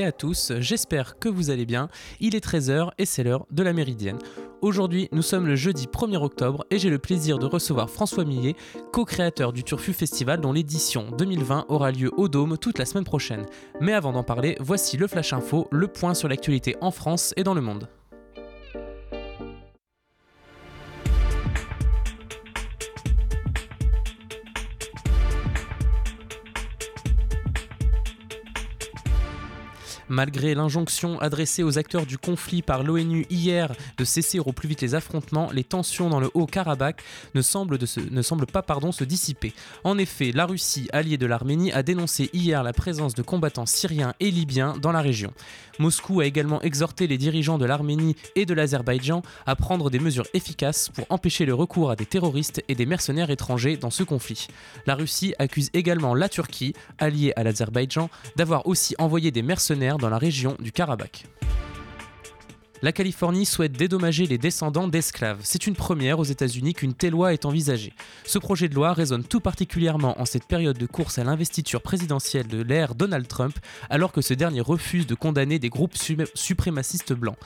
et à tous, j'espère que vous allez bien. Il est 13h et c'est l'heure de la méridienne. Aujourd'hui, nous sommes le jeudi 1er octobre et j'ai le plaisir de recevoir François Millet, co-créateur du Turfu Festival dont l'édition 2020 aura lieu au Dôme toute la semaine prochaine. Mais avant d'en parler, voici le Flash Info, le point sur l'actualité en France et dans le monde. Malgré l'injonction adressée aux acteurs du conflit par l'ONU hier de cesser au plus vite les affrontements, les tensions dans le Haut-Karabakh ne semblent, ne pas pardon, se dissiper. En effet, la Russie, alliée de l'Arménie, a dénoncé hier la présence de combattants syriens et libyens dans la région. Moscou a également exhorté les dirigeants de l'Arménie et de l'Azerbaïdjan à prendre des mesures efficaces pour empêcher le recours à des terroristes et des mercenaires étrangers dans ce conflit. La Russie accuse également la Turquie, alliée à l'Azerbaïdjan, d'avoir aussi envoyé des mercenaires dans la région du Karabakh. La Californie souhaite dédommager les descendants d'esclaves. C'est une première aux États-Unis qu'une telle loi est envisagée. Ce projet de loi résonne tout particulièrement en cette période de course à l'investiture présidentielle de l'ère Donald Trump, alors que ce dernier refuse de condamner des groupes suprémacistes blancs.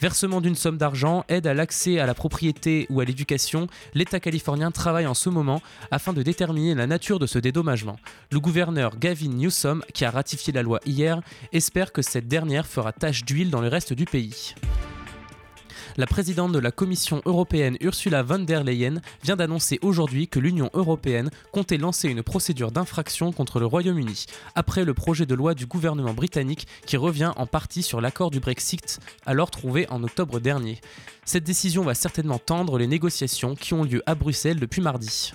Versement d'une somme d'argent, aide à l'accès à la propriété ou à l'éducation, l'État californien travaille en ce moment afin de déterminer la nature de ce dédommagement. Le gouverneur Gavin Newsom, qui a ratifié la loi hier, espère que cette dernière fera tache d'huile dans le reste du pays. La présidente de la Commission européenne Ursula von der Leyen vient d'annoncer aujourd'hui que l'Union européenne comptait lancer une procédure d'infraction contre le Royaume-Uni, après le projet de loi du gouvernement britannique qui revient en partie sur l'accord du Brexit, alors trouvé en octobre dernier. Cette décision va certainement tendre les négociations qui ont lieu à Bruxelles depuis mardi.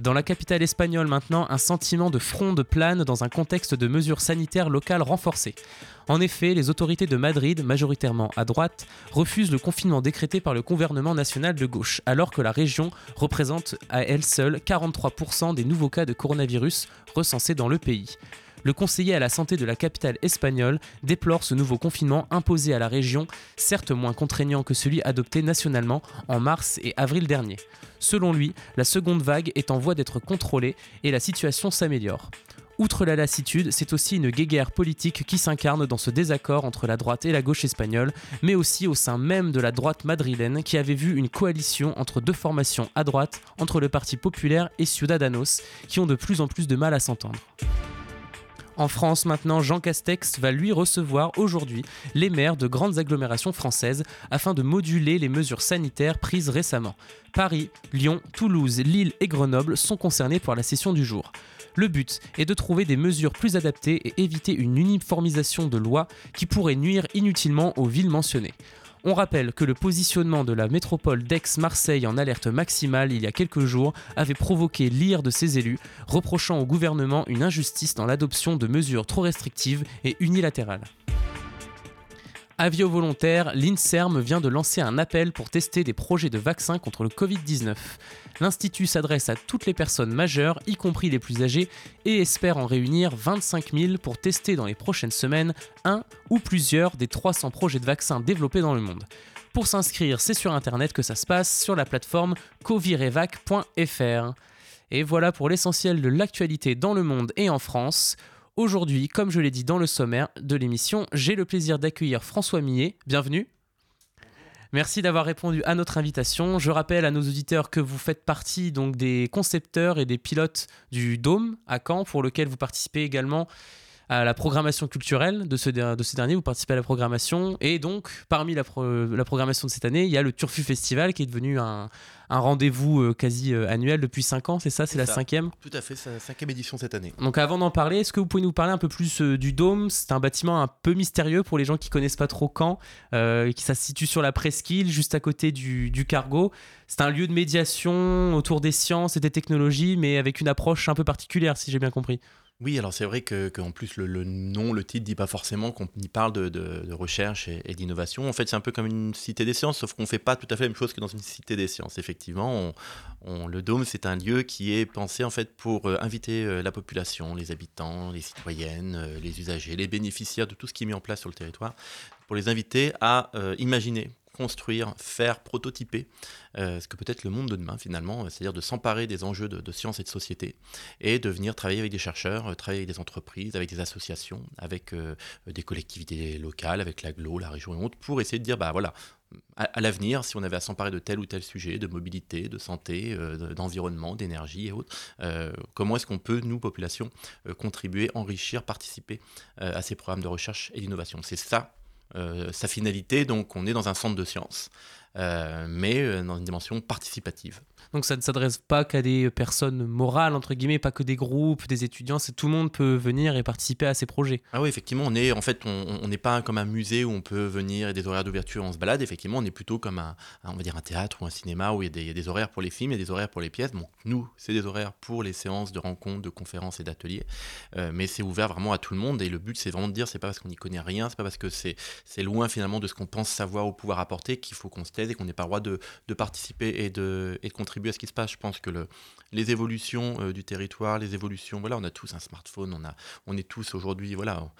Dans la capitale espagnole maintenant, un sentiment de fronde plane dans un contexte de mesures sanitaires locales renforcées. En effet, les autorités de Madrid, majoritairement à droite, refusent le confinement décrété par le gouvernement national de gauche, alors que la région représente à elle seule 43% des nouveaux cas de coronavirus recensés dans le pays. Le conseiller à la santé de la capitale espagnole déplore ce nouveau confinement imposé à la région, certes moins contraignant que celui adopté nationalement en mars et avril dernier. Selon lui, la seconde vague est en voie d'être contrôlée et la situation s'améliore. Outre la lassitude, c'est aussi une guéguerre politique qui s'incarne dans ce désaccord entre la droite et la gauche espagnole, mais aussi au sein même de la droite madrilène qui avait vu une coalition entre deux formations à droite, entre le Parti populaire et Ciudadanos, qui ont de plus en plus de mal à s'entendre. En France, maintenant, Jean Castex va lui recevoir aujourd'hui les maires de grandes agglomérations françaises afin de moduler les mesures sanitaires prises récemment. Paris, Lyon, Toulouse, Lille et Grenoble sont concernés par la session du jour. Le but est de trouver des mesures plus adaptées et éviter une uniformisation de lois qui pourrait nuire inutilement aux villes mentionnées. On rappelle que le positionnement de la métropole d'Aix-Marseille en alerte maximale il y a quelques jours avait provoqué l'ire de ses élus, reprochant au gouvernement une injustice dans l'adoption de mesures trop restrictives et unilatérales. Avio volontaire, l'INSERM vient de lancer un appel pour tester des projets de vaccins contre le Covid-19. L'Institut s'adresse à toutes les personnes majeures, y compris les plus âgées, et espère en réunir 25 000 pour tester dans les prochaines semaines un ou plusieurs des 300 projets de vaccins développés dans le monde. Pour s'inscrire, c'est sur Internet que ça se passe, sur la plateforme covirevac.fr. Et voilà pour l'essentiel de l'actualité dans le monde et en France. Aujourd'hui, comme je l'ai dit dans le sommaire de l'émission, j'ai le plaisir d'accueillir François Millet. Bienvenue. Merci d'avoir répondu à notre invitation. Je rappelle à nos auditeurs que vous faites partie donc des concepteurs et des pilotes du Dôme à Caen, pour lequel vous participez également à la programmation culturelle de ce, de ce dernier, vous participez à la programmation. Et donc, parmi la, la programmation de cette année, il y a le Turfu Festival qui est devenu un, un rendez-vous euh, quasi euh, annuel depuis 5 ans, c'est ça? C'est la cinquième? Tout à fait, c'est la cinquième édition cette année. Donc avant d'en parler, est-ce que vous pouvez nous parler un peu plus euh, du Dôme? C'est un bâtiment un peu mystérieux pour les gens qui connaissent pas trop Caen, qui ça se situe sur la presqu'île, juste à côté du, du cargo. C'est un lieu de médiation autour des sciences et des technologies, mais avec une approche un peu particulière, si j'ai bien compris. Oui, alors c'est vrai qu'en plus le, nom, le titre dit pas forcément qu'on y parle de, recherche et, d'innovation. En fait, c'est un peu comme une cité des sciences, sauf qu'on ne fait pas tout à fait la même chose que dans une cité des sciences. Effectivement, le Dôme, c'est un lieu qui est pensé en fait pour euh, inviter euh, la population, les habitants, les citoyennes, euh, les usagers, les bénéficiaires de tout ce qui est mis en place sur le territoire, pour les inviter à imaginer construire, faire, prototyper ce que peut être le monde de demain finalement, c'est-à-dire de s'emparer des enjeux de, sciences et de société et de venir travailler avec des chercheurs, travailler avec des entreprises, avec des associations, avec des collectivités locales, avec l'aglo, la région et autres, pour essayer de dire, bah voilà, à, l'avenir, si on avait à s'emparer de tel ou tel sujet, de mobilité, de santé, euh, d'environnement, d'énergie et autres, euh, comment est-ce qu'on peut, nous, population, euh, contribuer, enrichir, participer à ces programmes de recherche et d'innovation? C'est ça, sa finalité. Donc, on est dans un centre de sciences, mais dans une dimension participative. Donc ça ne s'adresse pas qu'à des personnes morales, entre guillemets, pas que des groupes, des étudiants, c'est tout le monde peut venir et participer à ces projets. Ah oui, effectivement, on est en fait, on n'est pas comme un musée où on peut venir et des horaires d'ouverture, on se balade. Effectivement, on est plutôt comme un, on va dire un théâtre ou un cinéma où il y, a des, horaires pour les films et des horaires pour les pièces. Bon, nous, c'est des horaires pour les séances de rencontres, de conférences et d'ateliers, euh, mais c'est ouvert vraiment à tout le monde. Et le but, c'est vraiment de dire, c'est pas parce qu'on n'y connaît rien, c'est pas parce que c'est loin finalement de ce qu'on pense savoir ou pouvoir apporter qu'il faut qu'on se et qu'on n'ait pas droit de, de participer et de, contribuer à ce qui se passe. Je pense que le, les évolutions euh, du territoire, les évolutions, voilà, on a tous un smartphone, on, on est tous aujourd'hui, voilà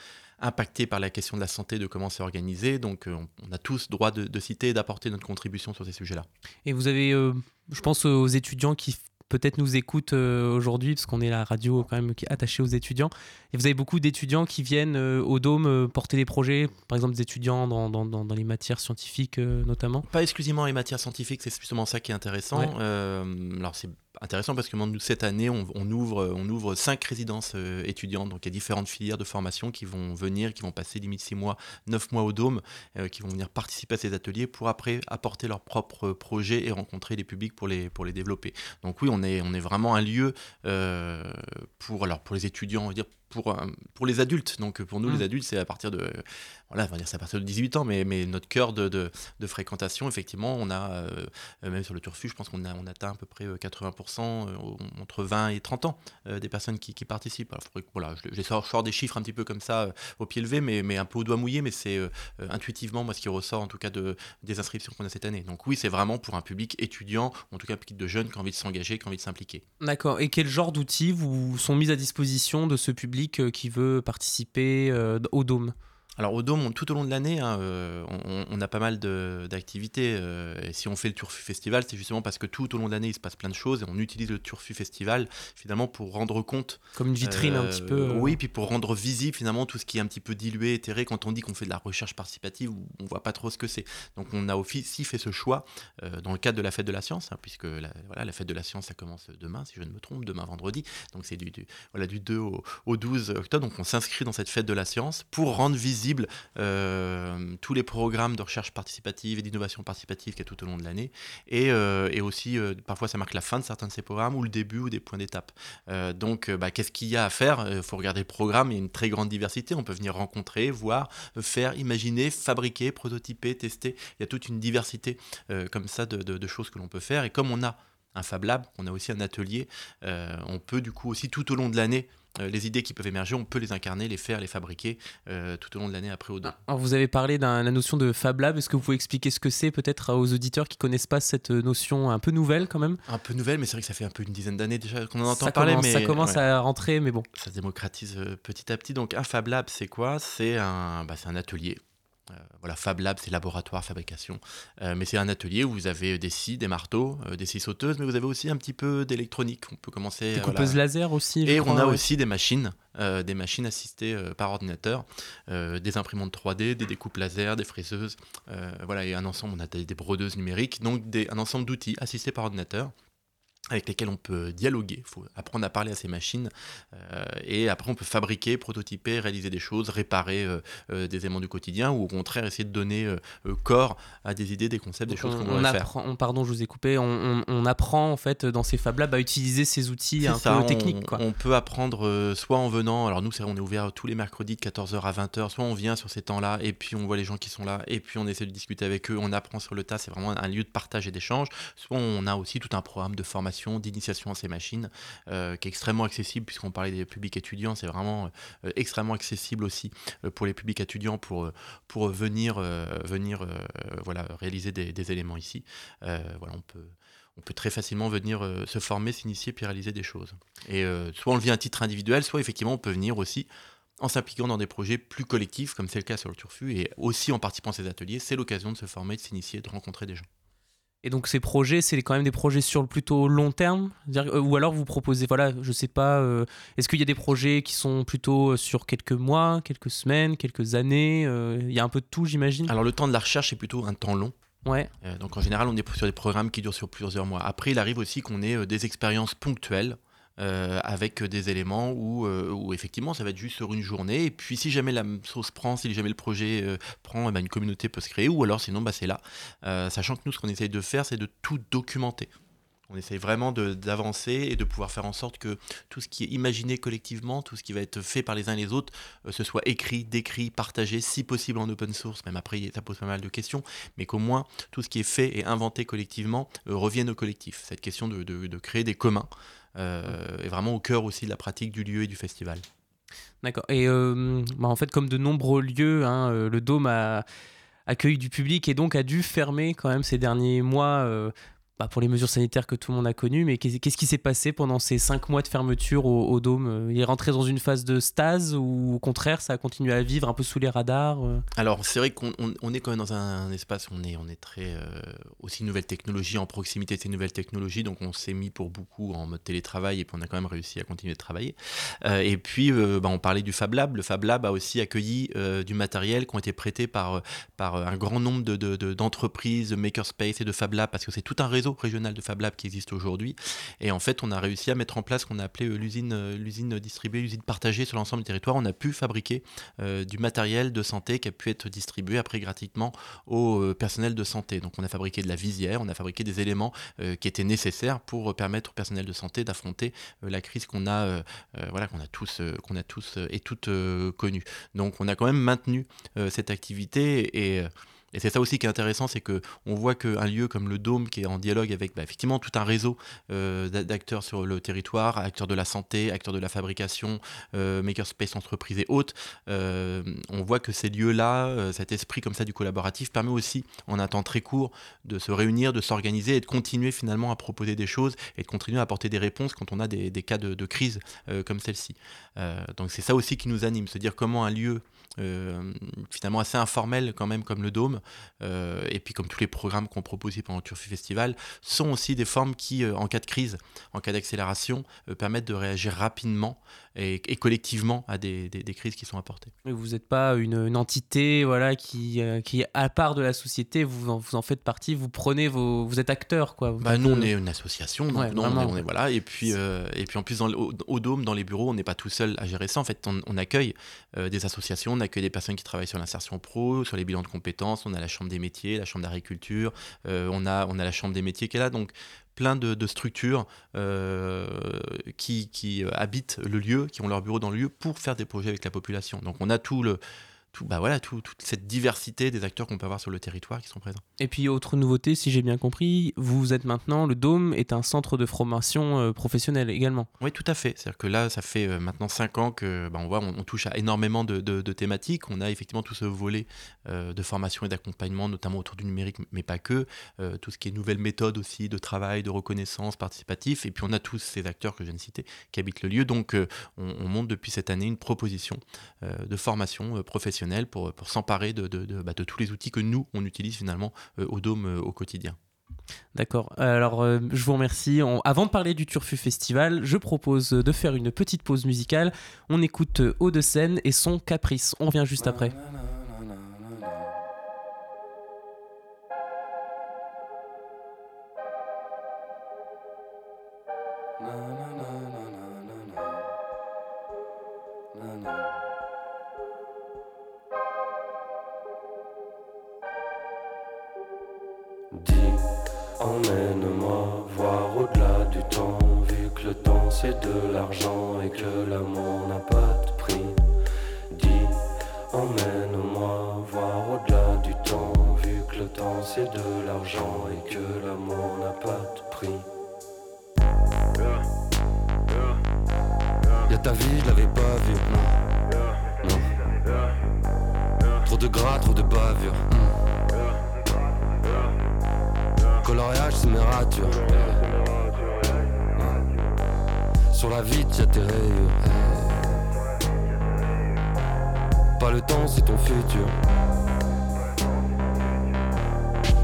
impactés par la question de la santé, de comment c'est organisé. Donc, euh, on, a tous droit de, citer et d'apporter notre contribution sur ces sujets-là. Et vous avez, euh, je pense aux étudiants qui peut-être nous écoutent aujourd'hui, parce qu'on est la radio quand même qui est attachée aux étudiants. Et vous avez beaucoup d'étudiants qui viennent au Dôme porter des projets, par exemple des étudiants dans, dans, dans, les matières scientifiques notamment Pas exclusivement les matières scientifiques, c'est justement ça qui est intéressant. alors c'est intéressant parce que cette année, on, ouvre, on ouvre cinq résidences euh, étudiantes. Donc, il y a différentes filières de formation qui vont venir, qui vont passer limite six mois, neuf mois au Dôme, euh, qui vont venir participer à ces ateliers pour après apporter leurs propres projets et rencontrer les publics pour les, pour les développer. Donc, oui, on est, on est vraiment un lieu euh, pour, alors, pour les étudiants, on va dire, pour, pour les adultes. Donc pour nous, les mmh. adultes, c'est à partir de, voilà, on va dire c'est à partir de 18 ans, mais, mais notre cœur de, de, fréquentation, effectivement, on a, euh, même sur le turfu, je pense qu'on a, on atteint à peu près 80%, euh, euh, entre 20 et 30 ans, des personnes qui, qui participent. Alors, voilà, je, je, sors, des chiffres un petit peu comme ça, au pied levé, mais, mais un peu au doigt mouillé, mais c'est intuitivement, moi, ce qui ressort en tout cas de, des inscriptions qu'on a cette année. Donc oui, c'est vraiment pour un public étudiant, en tout cas un public de jeunes qui ont envie de s'engager, qui ont envie de s'impliquer. D'accord. Et quel genre d'outils vous sont mis à disposition de ce public euh, qui veut participer euh, au Dôme alors au Dôme, tout au long de l'année, hein, euh, on, a pas mal d'activités. Euh, et si on fait le Turfu Festival, c'est justement parce que tout au long de l'année, il se passe plein de choses et on utilise le Turfu Festival finalement pour rendre compte. Comme une vitrine un petit peu. Euh, oui, puis pour rendre visible finalement tout ce qui est un petit peu dilué, éthéré. Quand on dit qu'on fait de la recherche participative, on voit pas trop ce que c'est. Donc on a aussi fait ce choix dans le cadre de la fête de la science, hein, puisque la, voilà, la fête de la science, ça commence demain, si je ne me trompe, demain vendredi. Donc c'est du, voilà, du 2 au, au 12 octobre. Donc on s'inscrit dans cette fête de la science pour rendre visible euh, tous les programmes de recherche participative et d'innovation participative qu'il y a tout au long de l'année. Et, euh, aussi, euh, parfois, ça marque la fin de certains de ces programmes ou le début ou des points d'étape. donc, bah, qu'est-ce qu'il y a à faire? Il faut regarder le programme, il y a une très grande diversité. On peut venir rencontrer, voir, faire, imaginer, fabriquer, prototyper, tester. Il y a toute une diversité comme ça de choses que l'on peut faire. Et comme on a un Fab Lab, on a aussi un atelier, on peut du coup aussi tout au long de l'année euh, les idées qui peuvent émerger, on peut les incarner, les faire, les fabriquer euh, tout au long de l'année après au dos. Alors vous avez parlé de la notion de Fab Lab. Est-ce que vous pouvez expliquer ce que c'est peut-être aux auditeurs qui connaissent pas cette notion un peu nouvelle quand même? Un peu nouvelle, mais c'est vrai que ça fait un peu une dizaine d'années déjà qu'on en entend parler. mais ça commence à rentrer, mais bon. Ça se démocratise euh, petit à petit. Donc un Fab Lab, c'est quoi? C'est un, bah, un atelier euh, voilà, Fab Lab, c'est laboratoire, fabrication. Euh, mais c'est un atelier où vous avez des scies, des marteaux, euh, des scies sauteuses, mais vous avez aussi un petit peu d'électronique. On peut commencer. Des coupeuses laser aussi. Et on a aussi des machines, des machines assistées par ordinateur, des imprimantes 3D, des découpes laser, des fraiseuses. voilà, et un ensemble, on a des, brodeuses numériques, donc un ensemble d'outils assistés par ordinateur avec lesquels on peut dialoguer, il faut apprendre à parler à ces machines, euh, et après on peut fabriquer, prototyper, réaliser des choses, réparer euh, euh, des éléments du quotidien, ou au contraire essayer de donner corps à des idées, des concepts, des choses qu'on on faire. Pardon, je vous ai coupé, on, apprend en fait dans ces Fab Labs à utiliser ces outils un peu techniques. Quoi. On peut apprendre soit en venant, alors nous on est ouvert tous les mercredis de 14h à 20h, soit on vient sur ces temps-là, et puis on voit les gens qui sont là, et puis on essaie de discuter avec eux, on apprend sur le tas, c'est vraiment un lieu de partage et d'échange, soit on a aussi tout un programme de formation d'initiation à ces machines, euh, qui est extrêmement accessible, puisqu'on parlait des publics étudiants, c'est vraiment euh, extrêmement accessible aussi euh, pour les publics étudiants pour, venir, venir voilà, réaliser des, éléments ici. voilà, on peut on peut très facilement venir se former, s'initier, puis réaliser des choses. Et soit on le vit à titre individuel, soit effectivement on peut venir aussi en s'impliquant dans des projets plus collectifs, comme c'est le cas sur le Turfu, et aussi en participant à ces ateliers, c'est l'occasion de se former, de s'initier, de rencontrer des gens. Et donc ces projets, c'est quand même des projets sur le plutôt long terme? Euh, Ou alors vous proposez, voilà, je sais pas, euh, est-ce qu'il y a des projets qui sont plutôt sur quelques mois, quelques semaines, quelques années Il y a un peu de tout, j'imagine? Alors le temps de la recherche est plutôt un temps long. Ouais. donc en général, on est sur des programmes qui durent sur plusieurs mois. Après, il arrive aussi qu'on ait des expériences ponctuelles euh, avec des éléments où, euh, où, effectivement ça va être juste sur une journée. Et puis si jamais la sauce prend, si jamais le projet euh, prend, eh ben, une communauté peut se créer, ou alors sinon bah, c'est là. sachant que nous, ce qu'on essaye de faire, c'est de tout documenter. On essaye vraiment d'avancer et de pouvoir faire en sorte que tout ce qui est imaginé collectivement, tout ce qui va être fait par les uns et les autres, ce soit écrit, décrit, partagé, si possible en open source. Même après, ça pose pas mal de questions, mais qu'au moins tout ce qui est fait et inventé collectivement revienne au collectif. Cette question de créer des communs. Euh, est vraiment au cœur aussi de la pratique du lieu et du festival. D'accord. Et euh, bah, en fait, comme de nombreux lieux, hein, euh, le Dôme a accueilli du public et donc a dû fermer quand même ces derniers mois bah, pour les mesures sanitaires que tout le monde a connues, mais qu'est-ce qui s'est passé pendant ces cinq mois de fermeture au, Dôme? Euh, Il est rentré dans une phase de stase ou au contraire ça a continué à vivre un peu sous les radars euh? Alors c'est vrai qu'on est quand même dans un, espace où on est, on est très euh, aussi nouvelles technologies, en proximité de ces nouvelles technologies, donc on s'est mis pour beaucoup en mode télétravail et puis on a quand même réussi à continuer de travailler. et puis bah, on parlait du Fab Lab, le Fab Lab a aussi accueilli du matériel qui ont été prêtés par, par un grand nombre d'entreprises, de, de, makerspace et de Fab Lab parce que c'est tout un réseau régional de Fab Lab qui existe aujourd'hui. Et en fait, on a réussi à mettre en place ce qu'on a appelé euh, l'usine, euh, l'usine distribuée, l'usine partagée sur l'ensemble du territoire. On a pu fabriquer euh, du matériel de santé qui a pu être distribué après gratuitement au personnel de santé. Donc on a fabriqué de la visière, on a fabriqué des éléments qui étaient nécessaires pour permettre au personnel de santé d'affronter la crise qu'on a, voilà, qu'on a tous, qu'on a tous et toutes connue. Donc on a quand même maintenu cette activité et et c'est ça aussi qui est intéressant, c'est que on voit qu'un lieu comme le Dôme, qui est en dialogue avec bah, effectivement tout un réseau euh, d'acteurs sur le territoire, acteurs de la santé, acteurs de la fabrication, euh, makerspace, entreprises et autres, euh, on voit que ces lieux-là, cet esprit comme ça du collaboratif, permet aussi, en un temps très court, de se réunir, de s'organiser et de continuer finalement à proposer des choses et de continuer à apporter des réponses quand on a des, cas de crise comme celle-ci. donc c'est ça aussi qui nous anime, se dire comment un lieu finalement assez informel quand même comme le Dôme. Euh, et puis comme tous les programmes qu'on propose pendant le Turfu Festival, sont aussi des formes qui, euh, en cas de crise, en cas d'accélération, euh, permettent de réagir rapidement et, collectivement à des, crises qui sont apportées. vous n'êtes pas une, entité voilà, qui, qui, à part de la société, vous en, vous en faites partie, vous prenez vos, vous êtes acteur quoi. Bah, nous on est une association, donc on, est, voilà, et puis et puis en plus dans au, Dôme, dans les bureaux, on n'est pas tout seul à gérer ça. En fait, on, accueille des associations, on accueille des personnes qui travaillent sur l'insertion pro, sur les bilans de compétences, on a la chambre des métiers, la chambre d'agriculture, euh, on, a, on a la chambre des métiers qui est là. Donc plein de, structures euh, qui, qui habitent le lieu, qui ont leur bureau dans le lieu pour faire des projets avec la population. Donc on a tout le, tout, bah voilà, toute cette diversité des acteurs qu'on peut avoir sur le territoire qui sont présents. Et puis, autre nouveauté, si j'ai bien compris, vous êtes maintenant, le Dôme est un centre de formation euh, professionnelle également. Oui, tout à fait. C'est-à-dire que là, ça fait euh, maintenant 5 ans que bah, on voit, on, touche à énormément de, thématiques. On a effectivement tout ce volet euh, de formation et d'accompagnement, notamment autour du numérique, mais pas que. tout ce qui est nouvelles méthodes aussi de travail, de reconnaissance participatif. Et puis, on a tous ces acteurs que je viens de citer qui habitent le lieu. Donc, on, on, monte depuis cette année une proposition de formation professionnelle pour, pour s'emparer de, de, bah, de, tous les outils que nous, on utilise finalement euh, au Dôme euh, au quotidien. D'accord. Alors, euh, je vous remercie. Avant de parler du Turfu Festival, je propose de faire une petite pause musicale. On écoute Haut de scène et son Caprice. On revient juste après. C'est de l'argent et que l'amour n'a pas de prix. Dis, emmène-moi voir au-delà du temps, vu que le temps c'est de l'argent et que l'amour n'a pas de prix. Y'a ta vie, je l'avais pas vu, non. non. Trop de gras, trop de bavure. coloriage, c'est mes ratures. Sur la tes rayures. pas le temps, c'est ton futur.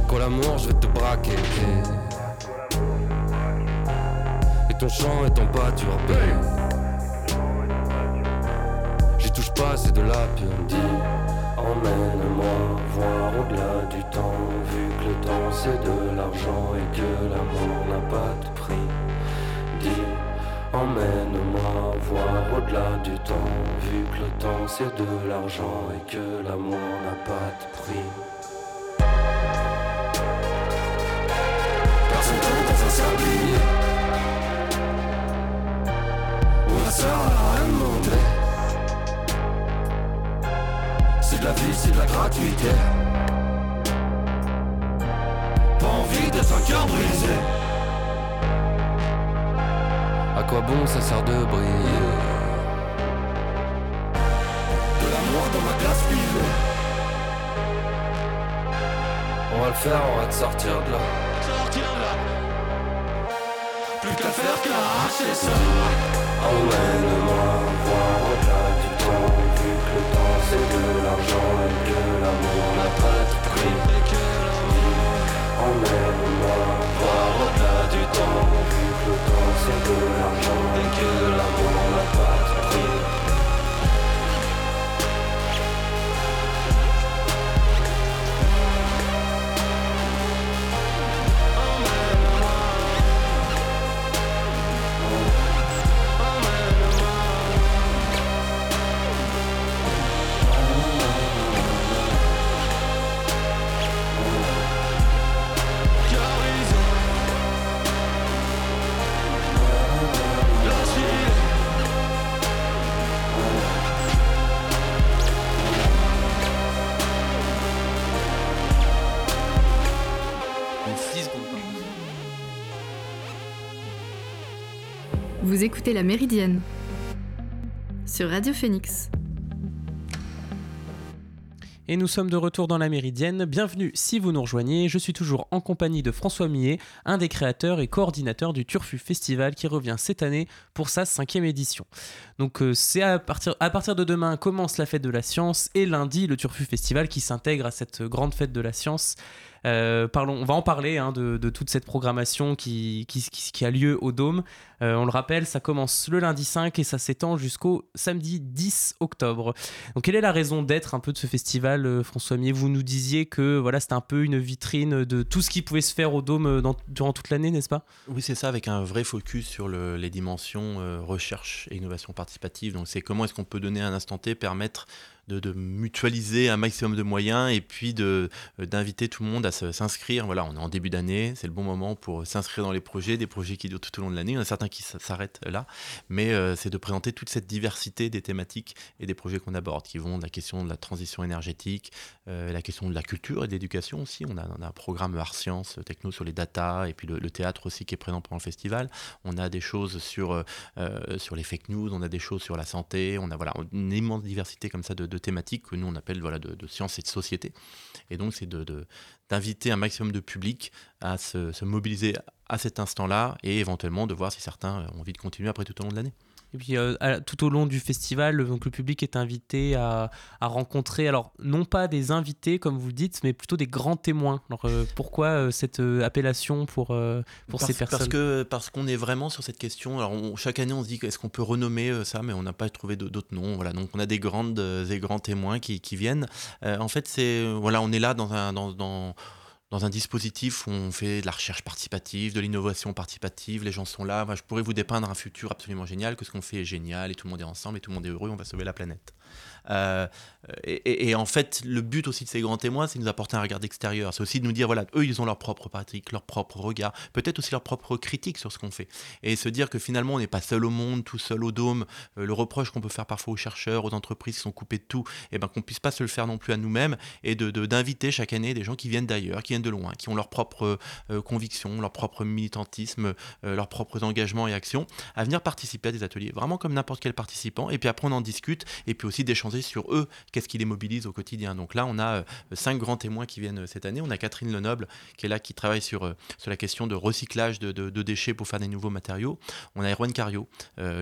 Quand l'amour, je vais te braquer. Et ton chant et ton pâture, J'y touche pas, c'est de la pure. Emmène-moi voir au-delà du temps, vu que le temps c'est de l'argent et que l'amour n'a pas de prix. Dis, emmène-moi voir au-delà du temps, vu que le temps c'est de l'argent et que l'amour n'a pas de prix. Personne dans un sablier. Où la sœur a rien demandé c'est de la vie, c'est de la gratuité. Pas envie de un cœur brisé. Quoi bon ça sert de briller De l'amour dans ma glace pilée. On va le faire, on va te sortir de là. Sortir de là. Plus qu'à faire qu'à arracher ça. Emmène-moi voir au-delà du temps, vu que le temps c'est de l'argent et que l'amour n'a pas de prix. Emmène-moi voir au-delà c'est de l'argent et que l'amour n'a pas Vous écoutez La Méridienne sur Radio Phoenix. Et nous sommes de retour dans la Méridienne. Bienvenue si vous nous rejoignez. Je suis toujours en compagnie de François Millet, un des créateurs et coordinateurs du Turfu Festival qui revient cette année pour sa cinquième édition. Donc euh, c'est à partir, à partir de demain commence la fête de la science et lundi le Turfu Festival qui s'intègre à cette grande fête de la science euh, parlons, on va en parler hein, de, toute cette programmation qui, a lieu au Dôme. Euh, on le rappelle, ça commence le lundi 5 et ça s'étend jusqu'au samedi 10 octobre. Donc, quelle est la raison d'être un peu de ce festival, euh, François Mier? Vous nous disiez que voilà, c'était un peu une vitrine de tout ce qui pouvait se faire au Dôme durant toute l'année, n'est-ce pas? Oui, c'est ça, avec un vrai focus sur les dimensions recherche et innovation participative. Donc, c'est comment est-ce qu'on peut donner un instant T, permettre de, mutualiser un maximum de moyens et puis euh, d'inviter tout le monde à s'inscrire. Voilà, on est en début d'année, c'est le bon moment pour s'inscrire dans les projets, des projets qui durent tout au long de l'année. Il y en a certains qui s'arrêtent là, mais euh, c'est de présenter toute cette diversité des thématiques et des projets qu'on aborde, qui vont de la question de la transition énergétique, euh, la question de la culture et de l'éducation aussi. On a, un programme art sciences, techno sur les data, et puis le, théâtre aussi qui est présent pendant le festival. On a des choses sur, sur les fake news, on a des choses sur la santé, on a voilà, une immense diversité comme ça de thématiques que nous on appelle voilà, de, sciences et de société. Et donc c'est d'inviter un maximum de public à se mobiliser à cet instant-là et éventuellement de voir si certains ont envie de continuer après tout au long de l'année. Et puis euh, tout au long du festival, donc, le public est invité à, rencontrer, alors non pas des invités comme vous le dites, mais plutôt des grands témoins. Alors euh, pourquoi euh, cette appellation pour, pour ces personnes? Parce que parce qu'on est vraiment sur cette question. Alors chaque année on se dit est-ce qu'on peut renommer ça, mais on n'a pas trouvé d'autres noms. Voilà, donc on a des grandes grands témoins qui, qui viennent. en fait, c'est voilà, on est là dans un dans, dans dans un dispositif où on fait de la recherche participative, de l'innovation participative, les gens sont là. Je pourrais vous dépeindre un futur absolument génial, que ce qu'on fait est génial et tout le monde est ensemble et tout le monde est heureux, on va sauver la planète. Euh, et, en fait, le but aussi de ces grands témoins, c'est de nous apporter un regard extérieur. C'est aussi de nous dire, voilà, eux, ils ont leur propre pratique, leur propre regard, peut-être aussi leur propre critique sur ce qu'on fait. Et se dire que finalement, on n'est pas seul au monde, tout seul au dôme. Euh, le reproche qu'on peut faire parfois aux chercheurs, aux entreprises qui sont coupées de tout, et eh ben qu'on puisse pas se le faire non plus à nous-mêmes et de d'inviter chaque année des gens qui viennent d'ailleurs, qui de loin, qui ont leurs propres euh, convictions, leur propre militantisme, leurs propres engagements et actions, à venir participer à des ateliers, vraiment comme n'importe quel participant. Et puis après, on en discute, et puis aussi d'échanger échanger sur eux, qu'est-ce qui les mobilise au quotidien. Donc là, on a cinq grands témoins qui viennent cette année. On a Catherine Lenoble qui est là, qui travaille sur, sur la question de recyclage de, de, déchets pour faire des nouveaux matériaux. On a Erwan Cario,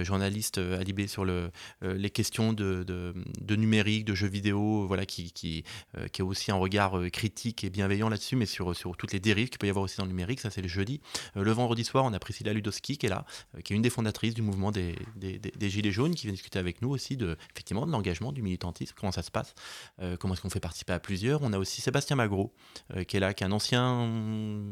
journaliste à Libé sur le, les questions de, de, numérique, de jeux vidéo, voilà, qui, qui, qui a aussi un regard critique et bienveillant là-dessus, sur, toutes les dérives qu'il peut y avoir aussi dans le numérique. Ça, c'est le jeudi. le vendredi soir, on a Priscilla Ludowski qui est là, qui est une des fondatrices du mouvement des, Gilets jaunes, qui vient discuter avec nous aussi de, effectivement, de l'engagement, du militantisme, comment ça se passe, comment est-ce qu'on fait participer à plusieurs. On a aussi Sébastien Magro, qui est là, qui est un ancien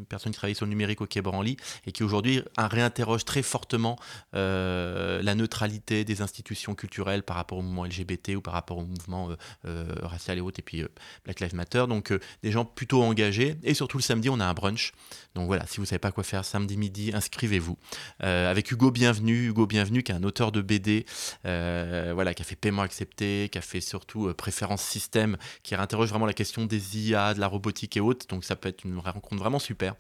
personne qui travaille sur le numérique au Quai Branly et qui aujourd'hui réinterroge très fortement la neutralité des institutions culturelles par rapport au mouvement LGBT ou par rapport au mouvement racial et autres, et puis Black Lives Matter. Donc des gens plutôt engagés. Et surtout le samedi, on a un brunch. Donc voilà, si vous savez pas quoi faire samedi midi, inscrivez-vous. avec Hugo Bienvenu, Hugo Bienvenu qui est un auteur de BD, voilà, qui a fait paiement accepté, qui a fait surtout préférence système, qui réinterroge vraiment la question des IA, de la robotique et autres. Donc ça peut être une rencontre vraiment super.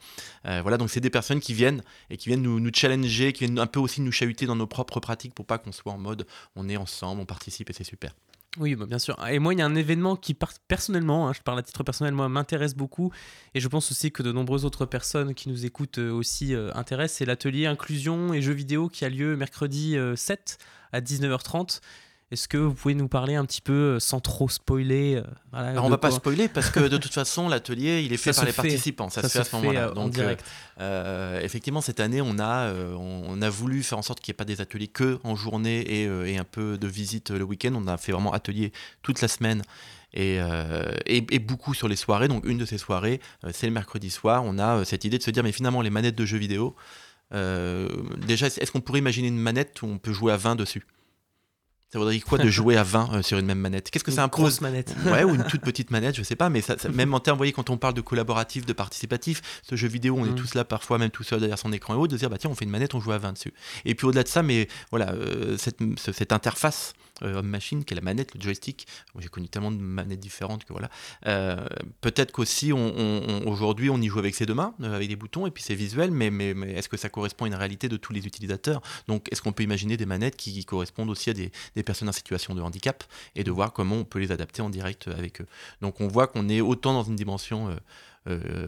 voilà, donc c'est des personnes qui viennent et qui viennent nous, nous, challenger, qui viennent un peu aussi nous chahuter dans nos propres pratiques pour pas qu'on soit en mode on est ensemble, on participe et c'est super. Oui, bah, bien sûr. Et moi, il y a un événement qui, personnellement, hein, je parle à titre personnel, moi, m'intéresse beaucoup. Et je pense aussi que de nombreuses autres personnes qui nous écoutent euh, aussi euh, intéressent. C'est l'atelier Inclusion et Jeux vidéo qui a lieu mercredi 7 euh, à 19h30. Est-ce que vous pouvez nous parler un petit peu, euh, sans trop spoiler euh, voilà, On va pas spoiler parce que de toute façon, l'atelier, il est fait par les participants. Ça, se fait à ce moment-là. Euh, Donc, direct. effectivement, cette année, on a, on, a voulu faire en sorte qu'il n'y ait pas des ateliers que en journée et, et un peu de visite le week-end. On a fait vraiment atelier toute la semaine. Et, et, beaucoup sur les soirées. Donc une de ces soirées, c'est le mercredi soir. On a cette idée de se dire, mais finalement, les manettes de jeux vidéo, déjà, est-ce qu'on pourrait imaginer une manette où on peut jouer à 20 dessus? Ça voudrait dire quoi de jouer à 20 euh, sur une même manette? Qu'est-ce que c'est un grosse manette Ouais, ou une toute petite manette, je sais pas, mais ça, même en termes, vous voyez, quand on parle de collaboratif, de participatif, ce jeu vidéo, on est mm. tous là parfois, même tout seul derrière son écran et autres, de dire, bah tiens, on fait une manette, on joue à 20 dessus. Et puis au-delà de ça, mais voilà, euh, cette, cette interface euh, homme-machine, qui est la manette, le joystick. J'ai connu tellement de manettes différentes que voilà. Euh, peut-être qu'aussi, on, aujourd'hui, on y joue avec ses deux mains, euh, avec des boutons, et puis c'est visuel, mais, mais, mais est-ce que ça correspond à une réalité de tous les utilisateurs? Donc, est-ce qu'on peut imaginer des manettes qui, correspondent aussi à des, des, personnes en situation de handicap et de voir comment on peut les adapter en direct avec eux? Donc, on voit qu'on est autant dans une dimension euh,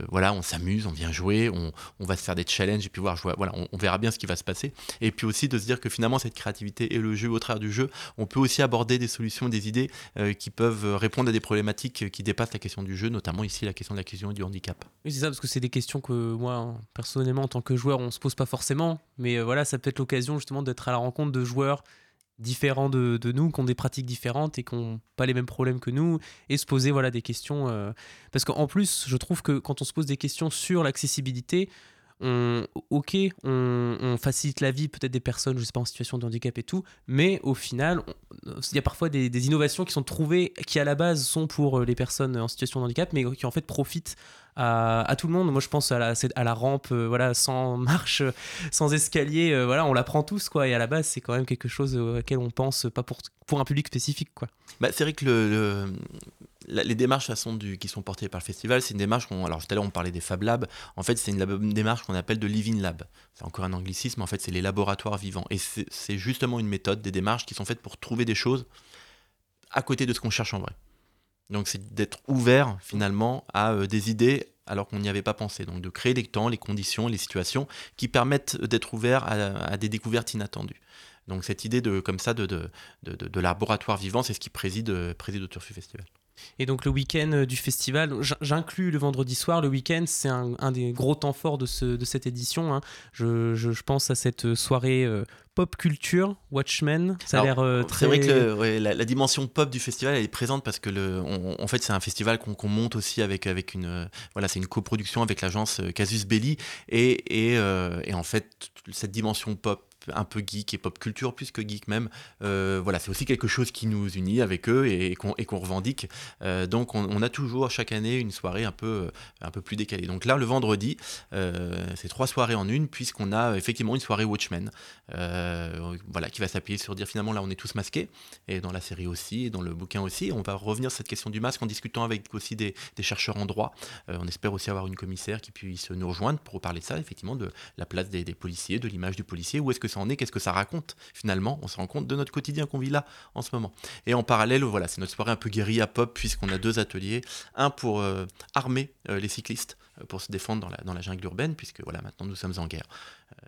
voilà, on s'amuse, on vient jouer, on, va se faire des challenges et puis voir, voilà, on, verra bien ce qui va se passer. Et puis aussi de se dire que finalement, cette créativité et le jeu au travers du jeu, on peut aussi aborder des solutions, des idées euh, qui peuvent répondre à des problématiques qui dépassent la question du jeu, notamment ici la question de la question du handicap. Oui, c'est ça, parce que c'est des questions que moi, personnellement, en tant que joueur, on se pose pas forcément, mais euh, voilà, ça peut être l'occasion justement d'être à la rencontre de joueurs différents de, nous, qui ont des pratiques différentes et qui n'ont pas les mêmes problèmes que nous, et se poser voilà, des questions. Euh, parce qu'en plus, je trouve que quand on se pose des questions sur l'accessibilité, on, ok, on, facilite la vie peut-être des personnes, je sais pas, en situation de handicap et tout, mais au final, il y a parfois des, innovations qui sont trouvées, qui à la base sont pour les personnes en situation de handicap, mais qui en fait profitent à, tout le monde. Moi, je pense à la, à la rampe, euh, voilà, sans marche, sans escalier, euh, voilà, on la prend tous, quoi. Et à la base, c'est quand même quelque chose auquel on pense, pas pour, pour un public spécifique, quoi. Bah, c'est vrai que le, les démarches du, qui sont portées par le festival, c'est une démarche, alors tout à l'heure on parlait des Fab Labs, en fait c'est une, démarche qu'on appelle de Living Lab. C'est encore un anglicisme, en fait c'est les laboratoires vivants. Et c'est justement une méthode, des démarches qui sont faites pour trouver des choses à côté de ce qu'on cherche en vrai. Donc c'est d'être ouvert finalement à euh, des idées alors qu'on n'y avait pas pensé. Donc de créer des temps, les conditions, les situations qui permettent d'être ouvert à, des découvertes inattendues. Donc cette idée de comme ça de, de, laboratoire vivant, c'est ce qui préside, préside au Turfu Festival. Et donc le week-end euh, du festival, j'inclus le vendredi soir, le week-end, c'est un, des gros temps forts de, ce, de cette édition. Hein. Je, je, pense à cette soirée euh, pop culture, Watchmen, ça a l'air très... C'est vrai que la, dimension pop du festival, elle est présente parce que, le, en fait, c'est un festival qu'on monte aussi avec, avec une... Euh, voilà, c'est une coproduction avec l'agence Casus Belli. Et, et, et en fait, cette dimension pop un peu geek et pop culture plus que geek même. Euh, voilà, c'est aussi quelque chose qui nous unit avec eux et, qu'on revendique. Euh, donc on, a toujours chaque année une soirée un peu, un peu plus décalée. Donc là, le vendredi, euh, c'est trois soirées en une puisqu'on a effectivement une soirée Watchmen, voilà, qui va s'appuyer sur dire finalement là on est tous masqués et dans la série aussi et dans le bouquin aussi. On va revenir sur cette question du masque en discutant avec aussi des, chercheurs en droit. on espère aussi avoir une commissaire qui puisse nous rejoindre pour parler de ça, effectivement, de la place des, des policiers, de l'image du policier. Où est-ce que ça en est, qu'est-ce que ça raconte finalement. On se rend compte de notre quotidien qu'on vit là en ce moment. Et en parallèle, voilà, c'est notre soirée un peu guérilla pop puisqu'on a deux ateliers, un pour euh, armer euh, les cyclistes euh, pour se défendre dans la, dans la jungle urbaine, puisque voilà, maintenant nous sommes en guerre.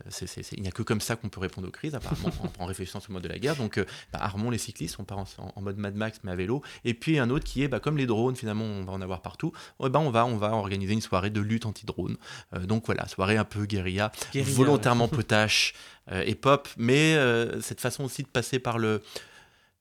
c'est, il n'y a que comme ça qu'on peut répondre aux crises, apparemment, en, en, réfléchissant sur le mode de la guerre. Donc, bah, armons les cyclistes, on part en, mode Mad Max, mais à vélo. Et puis un autre qui est, bah, comme les drones, finalement, on va en avoir partout, eh ben, on, va, on va organiser une soirée de lutte anti-drone. donc voilà, soirée un peu guérilla, volontairement potache et pop, mais cette façon aussi de passer par le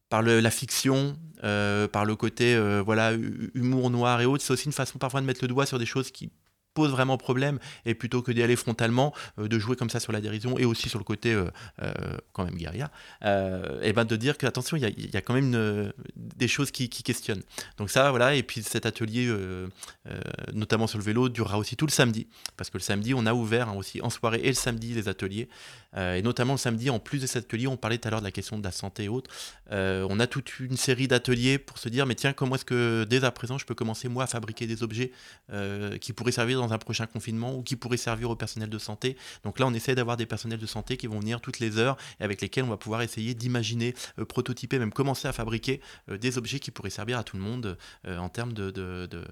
par le, la fiction, euh, par le côté euh, voilà humour noir et autres. C'est aussi une façon parfois de mettre le doigt sur des choses qui pose vraiment problème et plutôt que d'y aller frontalement euh, de jouer comme ça sur la dérision et aussi sur le côté euh, euh, quand même guérilla et ben de dire que attention il y, y a, quand même des choses qui, questionnent donc ça voilà et puis cet atelier notamment sur le vélo durera aussi tout le samedi parce que le samedi on a ouvert hein, aussi en soirée et le samedi les ateliers et notamment le samedi en plus de cet atelier on parlait tout à l'heure de la question de la santé et autres on a toute une série d'ateliers pour se dire mais tiens comment est-ce que dès à présent je peux commencer moi à fabriquer des objets qui pourraient servir dans un prochain confinement ou qui pourrait servir au personnel de santé? Donc là, on essaie d'avoir des personnels de santé qui vont venir toutes les heures et avec lesquels on va pouvoir essayer d'imaginer, euh, prototyper, même commencer à fabriquer euh, des objets qui pourraient servir à tout le monde euh, en termes de, de, de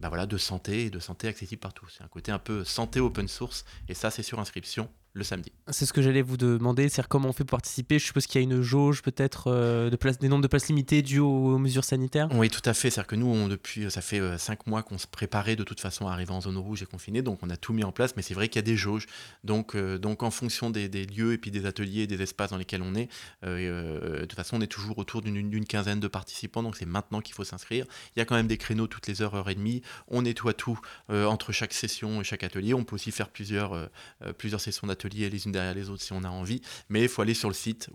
bah voilà, de santé et de santé accessible partout. C'est un côté un peu santé open source et ça, c'est sur inscription le samedi. C'est ce que j'allais vous demander, c'est comment on fait pour participer. Je suppose qu'il y a une jauge peut-être euh, de place, des nombres de places limitées dues aux, mesures sanitaires? Oui, tout à fait. C'est-à-dire que nous, on, depuis, ça fait euh, cinq mois qu'on se préparait de toute façon à arriver en zone rouge et confiné, donc on a tout mis en place. Mais c'est vrai qu'il y a des jauges. Donc, euh, donc en fonction des, lieux et puis des ateliers, des espaces dans lesquels on est, de toute façon, on est toujours autour d'une quinzaine de participants. Donc c'est maintenant qu'il faut s'inscrire. Il y a quand même des créneaux toutes les heures, heures et demie. On nettoie tout entre chaque session et chaque atelier. On peut aussi faire plusieurs, plusieurs sessions d'ateliers les unes derrière les autres si on a envie. Mais il faut aller sur le site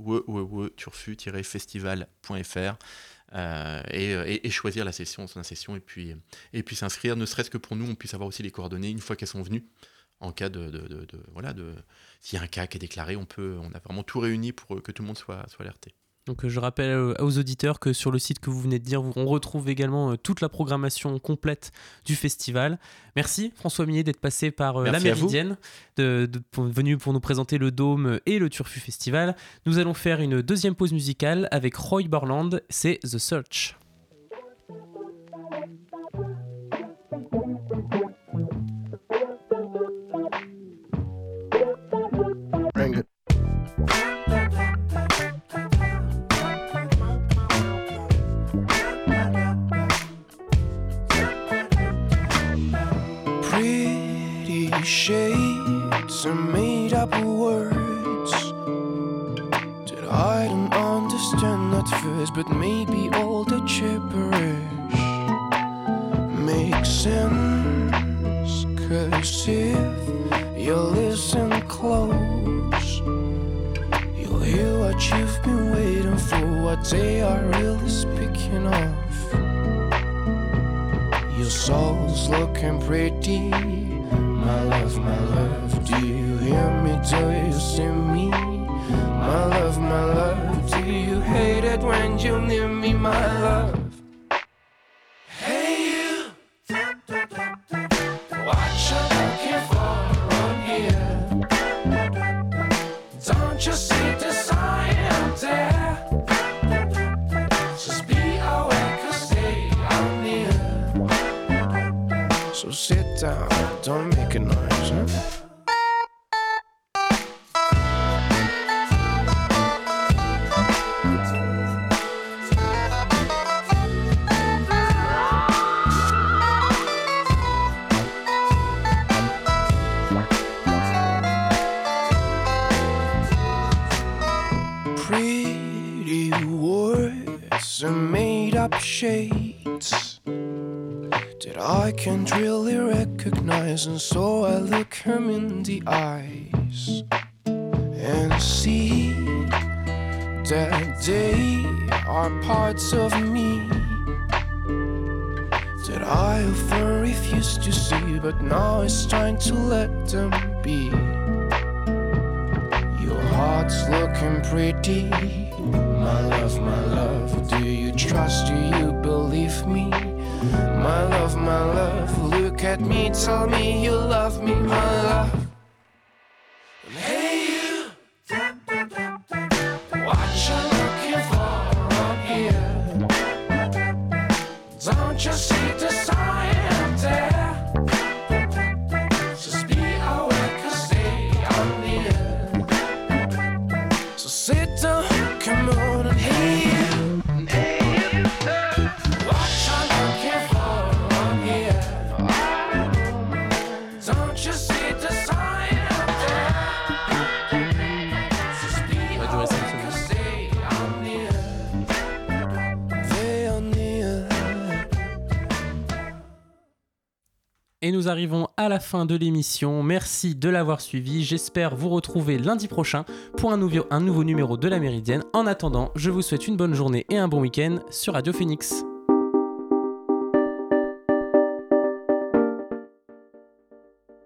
turfu-festival.fr. Euh, euh, et, choisir la session, son session, et puis, et puis s'inscrire, ne serait-ce que pour nous, on puisse avoir aussi les coordonnées une fois qu'elles sont venues, en cas de, voilà, de, s'il y a un cas qui est déclaré, on peut, on a vraiment tout réuni pour que tout le monde soit alerté. Donc euh, je rappelle euh, aux auditeurs que sur le site que vous venez de dire, on retrouve également euh, toute la programmation complète du festival. Merci François Millet d'être passé par la Méridienne, de, venu pour nous présenter le Dôme et le Turfu Festival. Nous allons faire une deuxième pause musicale avec Roy Borland, c'est The Search. At first, but maybe all the gibberish makes sense. Cause if you listen close, you'll hear what you've been waiting for, what they are really speaking of. Your soul's looking pretty my love, my love, do you hear me? Do you see me? My love, my love, hate it when you near me? My love. And really recognize, and so I look him in the eyes and see that they are parts of me that I often refused to see, but now it's time to let them be. Your heart's looking pretty, tell me you love me, my love. Arrivons à la fin de l'émission. Merci de l'avoir suivi. J'espère vous retrouver lundi prochain pour un nouveau, un nouveau numéro de la Méridienne. En attendant, je vous souhaite une bonne journée et un bon week-end sur Radio Phoenix.